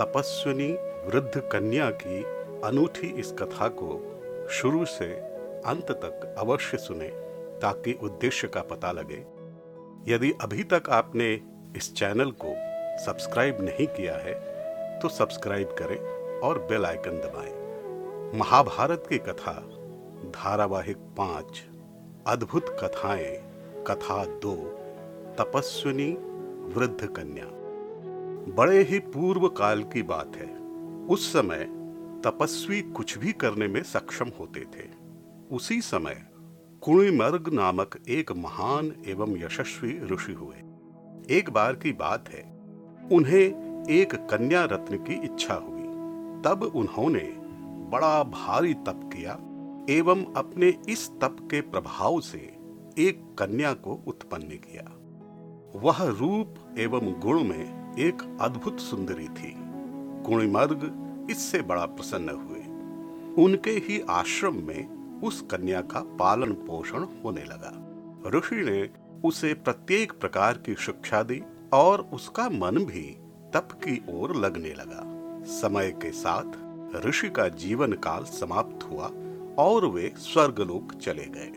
तपस्विनी वृद्ध कन्या की अनूठी इस कथा को शुरू से अंत तक अवश्य सुने, ताकि उद्देश्य का पता लगे यदि अभी तक आपने इस चैनल को सब्सक्राइब नहीं किया है तो सब्सक्राइब करें और बेल आइकन दबाएँ। महाभारत की कथा, धारावाहिक पाँच, अद्भुत कथाएँ, कथा दो, तपस्विनी वृद्ध कन्या बड़े ही पूर्व काल की बात है। उस समय तपस्वी कुछ भी करने में सक्षम होते थे। उसी समय कुणिमर्ग नामक एक महान एवं यशस्वी ऋषि हुए। एक बार की बात है, उन्हें एक कन्या रत्न की इच्छा हुई। तब उन्होंने बड़ा भारी तप किया एवं अपने इस तप के प्रभाव से एक कन्या को उत्पन्न किया। वह रूप एवं गुण में एक अद्भुत सुंदरी थी। कुणिमर्ग इससे बड़ा प्रसन्न हुए। उनके ही आश्रम में उस कन्या का पालन पोषण होने लगा। ऋषि ने उसे प्रत्येक प्रकार की शिक्षा दी और उसका मन भी तप की ओर लगने लगा। समय के साथ ऋषि का जीवन काल समाप्त हुआ और वे स्वर्गलोक चले गए।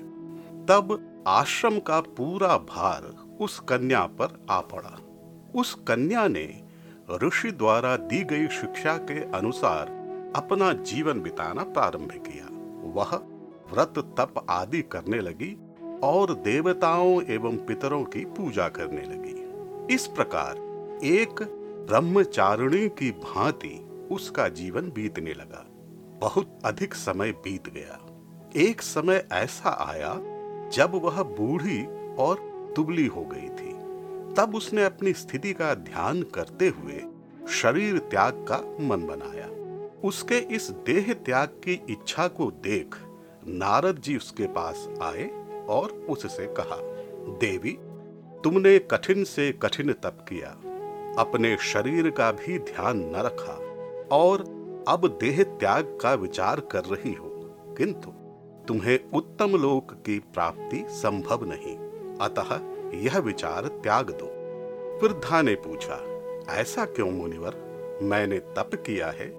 तब आश्रम का पूरा भार उस कन्या पर आ पड़ा। उस कन्या ने ऋषि द्वारा दी गई शिक्षा के अनुसार अपना जीवन बिताना प्रारंभ किया। वह व्रत, तप आदि करने लगी और देवताओं एवं पितरों की पूजा करने लगी। इस प्रकार एक ब्रह्मचारिणी की भांति उसका जीवन बीतने लगा। बहुत अधिक समय बीत गया। एक समय ऐसा आया जब वह बूढ़ी और दुबली हो गई थी। तब उसने अपनी स्थिति का ध्यान करते हुए शरीर त्याग का मन बनाया। उसके इस देह त्याग की इच्छा को देख नारद जी उसके पास आए और उससे कहा, देवी, तुमने कठिन से कठिन तप किया, अपने शरीर का भी ध्यान न रखा और अब देह त्याग का विचार कर रही हो, किंतु तुम्हें उत्तम लोक की प्राप्ति संभव नहीं। अतः यह विचार त्याग दो। वृद्धा ने पूछा, ऐसा क्यों मुनिवर? मैंने तप किया है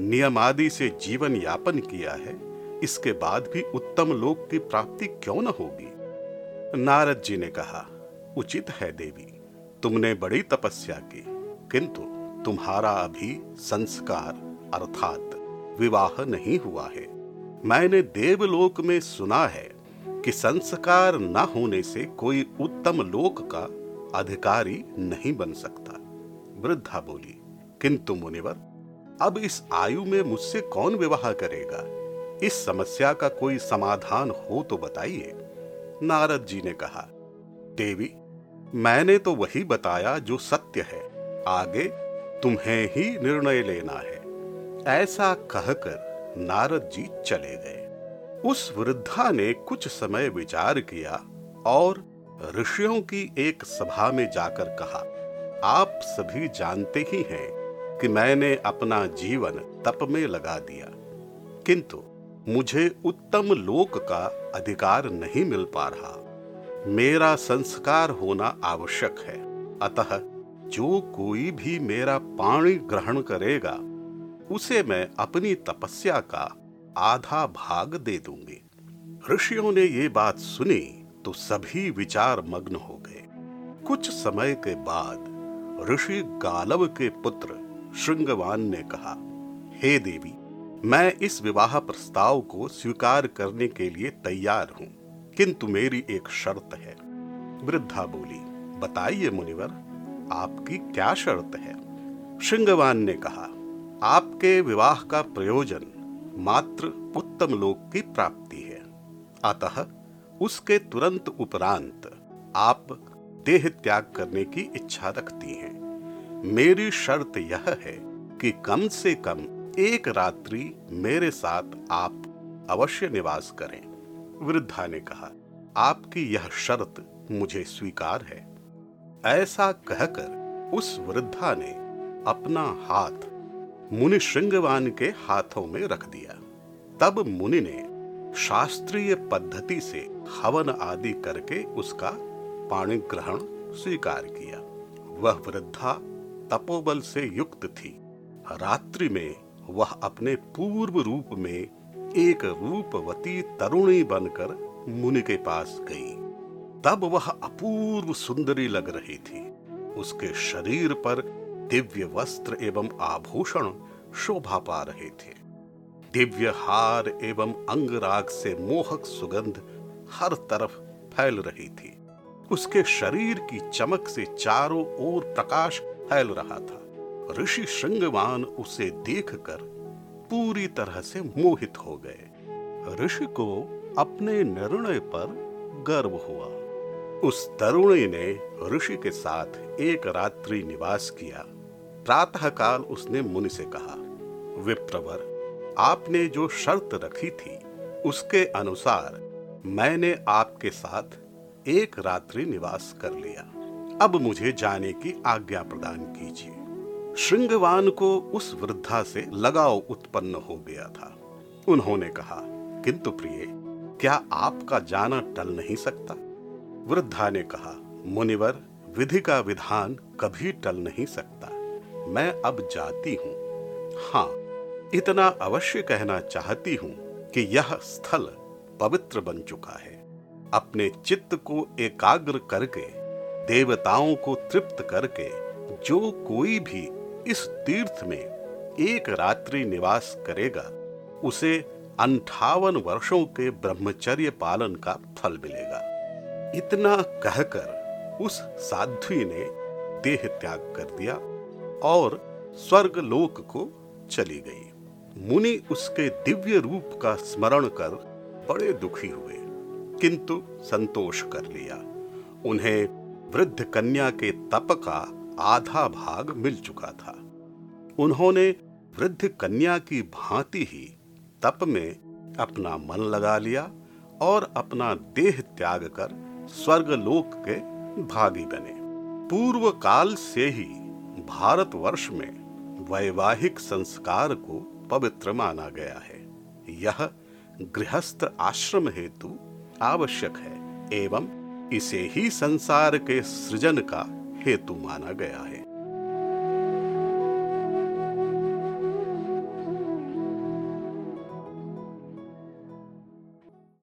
नियम आदि से जीवन यापन किया है, इसके बाद भी उत्तम लोक की प्राप्ति क्यों न होगी? नारद जी ने कहा, उचित है देवी, तुमने बड़ी तपस्या की, किंतु तुम्हारा अभी संस्कार अर्थात विवाह नहीं हुआ है। मैंने देवलोक में सुना है कि संस्कार न होने से कोई उत्तम लोक का अधिकारी नहीं बन सकता। वृद्धा बोली, किंतु मुनिवर, अब इस आयु में मुझसे कौन विवाह करेगा? इस समस्या का कोई समाधान हो तो बताइए। नारद जी ने कहा, देवी, मैंने तो वही बताया जो सत्य है। आगे तुम्हें ही निर्णय लेना है। ऐसा कहकर नारद जी चले गए। उस वृद्धा ने कुछ समय विचार किया और ऋषियों की एक सभा में जाकर कहा, आप सभी जानते ही हैं कि मैंने अपना जीवन तप में लगा दिया, किंतु मुझे उत्तम लोक का अधिकार नहीं मिल पा रहा। मेरा संस्कार होना आवश्यक है। अतः जो कोई भी मेरा पाणी ग्रहण करेगा, उसे मैं अपनी तपस्या का आधा भाग दे दूँगी। ऋषियों ने ये बात सुनी तो सभी विचार मग्न हो गए। कुछ समय के बाद ऋषि गालव के पुत्र श्रृंगवान ने कहा, हे देवी, मैं इस विवाह प्रस्ताव को स्वीकार करने के लिए तैयार हूँ, किंतु मेरी एक शर्त है। वृद्धा बोली, बताइए मुनिवर, आपकी क्या शर्त है? श्रृंगवान ने कहा, आपके विवाह का प्रयोजन मात्र उत्तम लोक की प्राप्ति है। अतः उसके तुरंत उपरांत आप देह त्याग करने की इच्छा रखती हैं। मेरी शर्त यह है कि कम से कम एक रात्रि मेरे साथ आप अवश्य निवास करें। वृद्धा ने कहा, आपकी यह शर्त मुझे स्वीकार है। ऐसा कहकर उस वृद्धा ने अपना हाथ मुनि श्रृंगवान के हाथों में रख दिया। तब मुनि ने शास्त्रीय पद्धति से हवन आदि करके उसका पाणी ग्रहण स्वीकार किया। वह वृद्धा तपोबल से युक्त थी। रात्रि में वह अपने पूर्व रूप में एक रूपवती तरुणी बनकर मुनि के पास गई। तब वह अपूर्व सुंदरी लग रही थी। उसके शरीर पर दिव्य वस्त्र एवं आभूषण शोभा पा रहे थे। दिव्य हार एवं अंगराग से मोहक सुगंध हर तरफ़ फैल रही थी। उसके शरीर की चमक से चारों ओर प्रकाश फैल रहा था। ऋषि श्रृंगवान उसे देखकर पूरी तरह से मोहित हो गए। ऋषि को अपने निर्णय पर गर्व हुआ। उस तरुणी ने ऋषि के साथ एक रात्रि निवास किया। प्रातःकाल उसने मुनि से कहा, विप्रवर, आपने जो शर्त रखी थी, उसके अनुसार मैंने आपके साथ एक रात्रि निवास कर लिया। अब मुझे जाने की आज्ञा प्रदान कीजिए। श्रृंगवान को उस वृद्धा से लगाव उत्पन्न हो गया था। उन्होंने कहा, किंतु प्रिय, क्या आपका जाना टल नहीं सकता? वृद्धा ने कहा, मुनिवर, विधि का विधान कभी टल नहीं सकता। मैं अब जाती हूँ। हाँ इतना अवश्य कहना चाहती हूँ कि यह स्थल पवित्र बन चुका है। अपने चित्त को एकाग्र करके, देवताओं को तृप्त करके, जो कोई भी इस तीर्थ में एक रात्रि निवास करेगा, उसे अंठावन वर्षों के ब्रह्मचर्य पालन का फल मिलेगा। इतना कहकर उस साध्वी ने देह त्याग कर दिया। और स्वर्ग लोक को चली गई। मुनि उसके दिव्य रूप का स्मरण कर बड़े दुखी हुए, किंतु संतोष कर लिया। उन्हें वृद्ध कन्या के तप का आधा भाग मिल चुका था। उन्होंने वृद्ध कन्या की भांति ही तप में अपना मन लगा लिया और अपना देह त्याग कर स्वर्गलोक के भागी बने। पूर्व काल से ही भारतवर्ष में वैवाहिक संस्कार को पवित्र माना गया है। यह गृहस्थ आश्रम हेतु आवश्यक है एवं इसे ही संसार के सृजन का हेतु माना गया है।